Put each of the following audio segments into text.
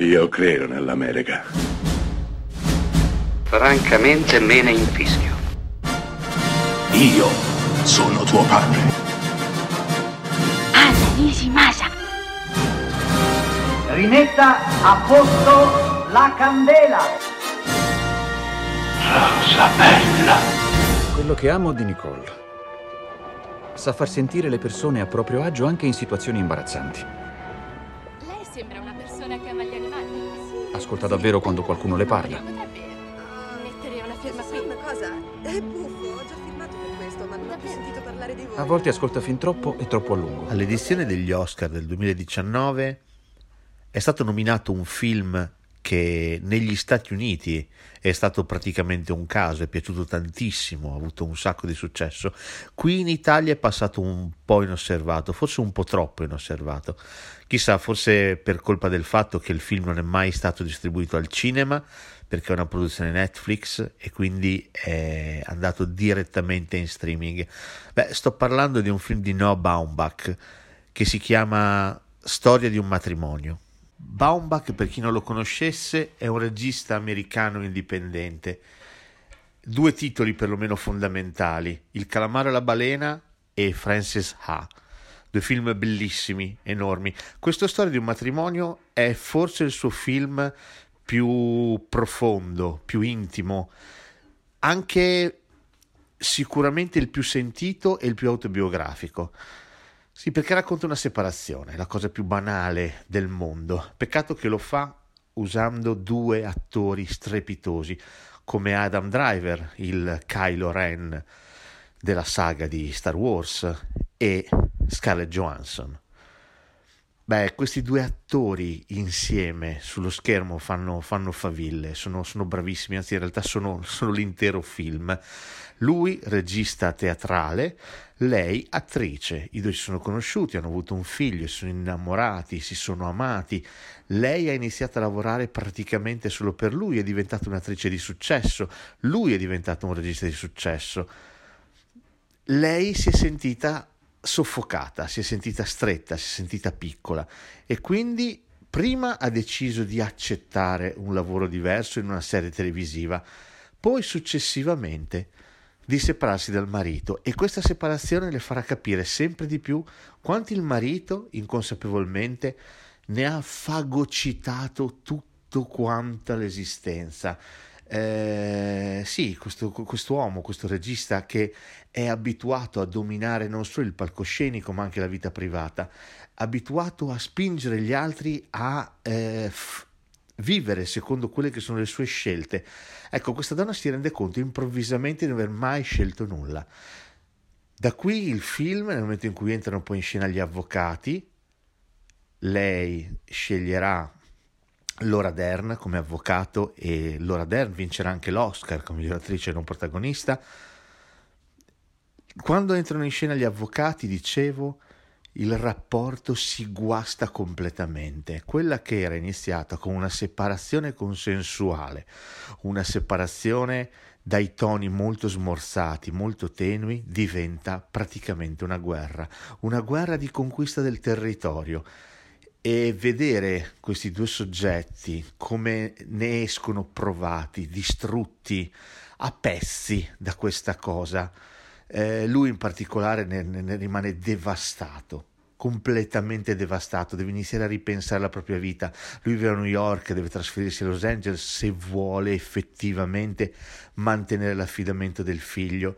Io credo nell'America. Francamente me ne infischio. Io sono tuo padre. Anna Nishimasa. Rimetta a posto la candela. Rosa bella. Quello che amo di Nicole. Sa far sentire le persone a proprio agio anche in situazioni imbarazzanti. Ascolta davvero quando qualcuno le parla. Potrebbe mettere una firma Sì, qui. una cosa, è buffo, ho già firmato per questo, ma non ho più sentito parlare di voi. A volte ascolta fin troppo e troppo a lungo. All'edizione degli Oscar del 2019 è stato nominato un film che negli Stati Uniti è stato praticamente un caso, è piaciuto tantissimo, ha avuto un sacco di successo. Qui in Italia è passato un po' inosservato, forse un po' troppo inosservato. Chissà, forse per colpa del fatto che il film non è mai stato distribuito al cinema, perché è una produzione Netflix e quindi è andato direttamente in streaming. Beh, sto parlando di un film di Noah Baumbach che si chiama Storia di un matrimonio. Baumbach, per chi non lo conoscesse, è un regista americano indipendente. Due titoli perlomeno fondamentali, Il calamaro e la balena e Frances Ha. Due film bellissimi, enormi. Questa storia di un matrimonio è forse il suo film più profondo, più intimo, anche sicuramente il più sentito e il più autobiografico. Sì, perché racconta una separazione, la cosa più banale del mondo. Peccato che lo fa usando due attori strepitosi, come Adam Driver, il Kylo Ren della saga di Star Wars, e Scarlett Johansson. Beh, questi due attori insieme sullo schermo fanno, fanno faville, sono, sono bravissimi, anzi in realtà sono, sono l'intero film. Lui, regista teatrale, lei, attrice. I due si sono conosciuti, hanno avuto un figlio, si sono innamorati, si sono amati. Lei ha iniziato a lavorare praticamente solo per lui, è diventata un'attrice di successo, lui è diventato un regista di successo. Lei si è sentita soffocata, si è sentita stretta, si è sentita piccola e quindi prima ha deciso di accettare un lavoro diverso in una serie televisiva, poi successivamente di separarsi dal marito e questa separazione le farà capire sempre di più quanto il marito inconsapevolmente ne ha fagocitato tutto quanto l'esistenza. Eh, sì, questo quest'uomo, questo regista che è abituato a dominare non solo il palcoscenico ma anche la vita privata, abituato a spingere gli altri a eh, f- vivere secondo quelle che sono le sue scelte. Ecco, questa donna si rende conto improvvisamente di non aver mai scelto nulla. Da qui il film, nel momento in cui entrano poi in scena gli avvocati, lei sceglierà Laura Dern come avvocato e Laura Dern vincerà anche l'Oscar come miglior non protagonista. Quando entrano in scena gli avvocati, dicevo, il rapporto si guasta completamente. Quella che era iniziata con una separazione consensuale, una separazione dai toni molto smorzati, molto tenui, diventa praticamente una guerra, una guerra di conquista del territorio. E vedere questi due soggetti come ne escono provati, distrutti a pezzi da questa cosa, eh, lui in particolare ne, ne rimane devastato completamente devastato, deve iniziare a ripensare la propria vita. Lui vive a New York, deve trasferirsi a Los Angeles se vuole effettivamente mantenere l'affidamento del figlio.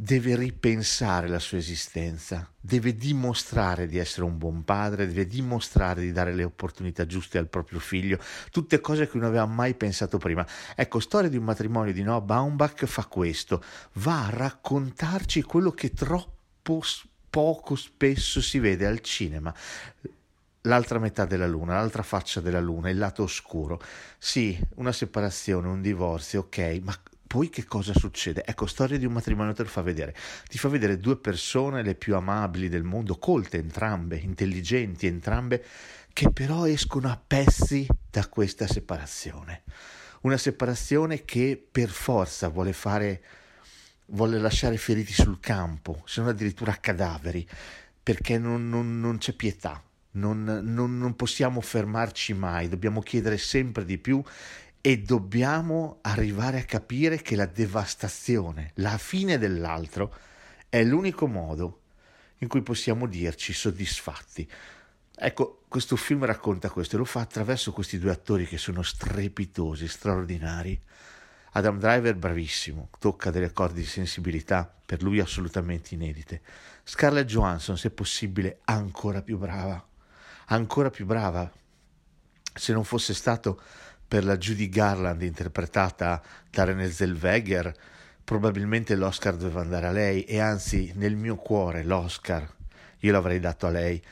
Deve ripensare la sua esistenza, deve dimostrare di essere un buon padre, deve dimostrare di dare le opportunità giuste al proprio figlio, tutte cose che non aveva mai pensato prima. Ecco, Storia di un matrimonio di Noah Baumbach fa questo, va a raccontarci quello che troppo poco spesso si vede al cinema. L'altra metà della luna, l'altra faccia della luna, il lato oscuro. Sì, una separazione, un divorzio, ok, ma poi che cosa succede? Ecco, storia di un matrimonio te lo fa vedere. Ti fa vedere due persone, le più amabili del mondo, colte entrambe, intelligenti entrambe, che però escono a pezzi da questa separazione. Una separazione che per forza vuole fare, vuole lasciare feriti sul campo, se non addirittura cadaveri, perché non, non, non c'è pietà. non, non, non possiamo fermarci mai, dobbiamo chiedere sempre di più e dobbiamo arrivare a capire che la devastazione, la fine dell'altro, è l'unico modo in cui possiamo dirci soddisfatti. Ecco, questo film racconta questo e lo fa attraverso questi due attori che sono strepitosi, straordinari. Adam Driver bravissimo, tocca delle corde di sensibilità per lui assolutamente inedite. Scarlett Johansson, se possibile, ancora più brava, ancora più brava. Se non fosse stato per la Judy Garland interpretata da Renée Zellweger, probabilmente l'Oscar doveva andare a lei e anzi nel mio cuore l'Oscar io l'avrei dato a lei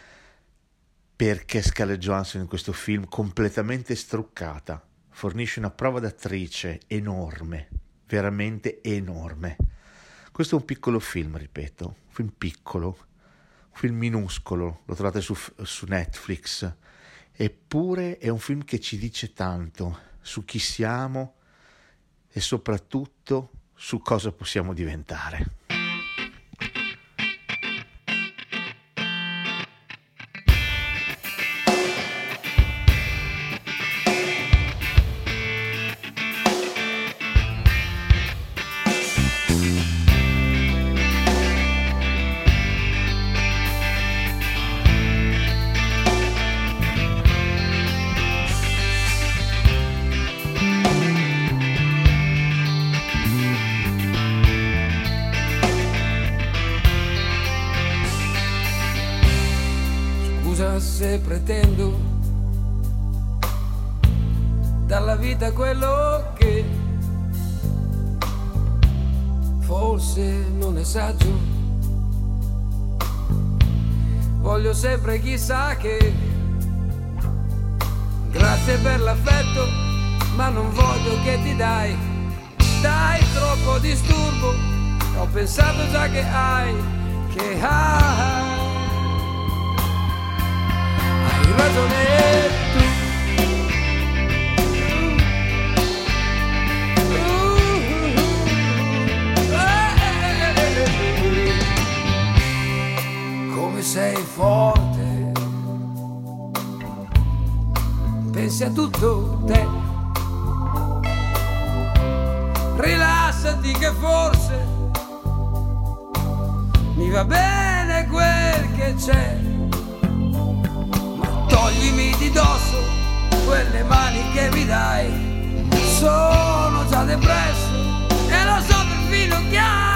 perché Scarlett Johansson in questo film completamente struccata fornisce una prova d'attrice enorme, veramente enorme. Questo è un piccolo film, ripeto, un film piccolo, un film minuscolo, lo trovate su, su Netflix, eppure è un film che ci dice tanto su chi siamo e soprattutto su cosa possiamo diventare. Se pretendo dalla vita quello che forse non è saggio. Voglio sempre chissà che. Grazie per l'affetto, ma non voglio che ti dai. Dai troppo disturbo, ho pensato già che hai, che hai. Come sei forte, pensi a tutto te. Rilassati che forse mi va bene quel che c'è. Toglimi di dosso quelle mani che mi dai. Sono già depresso e lo so perfino che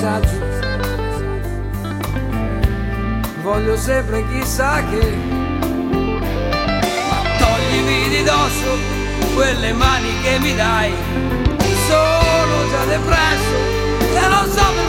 non è saggio. Voglio sempre chissà che ma toglimi di dosso quelle mani che mi dai. Sono già depresso e lo so perfino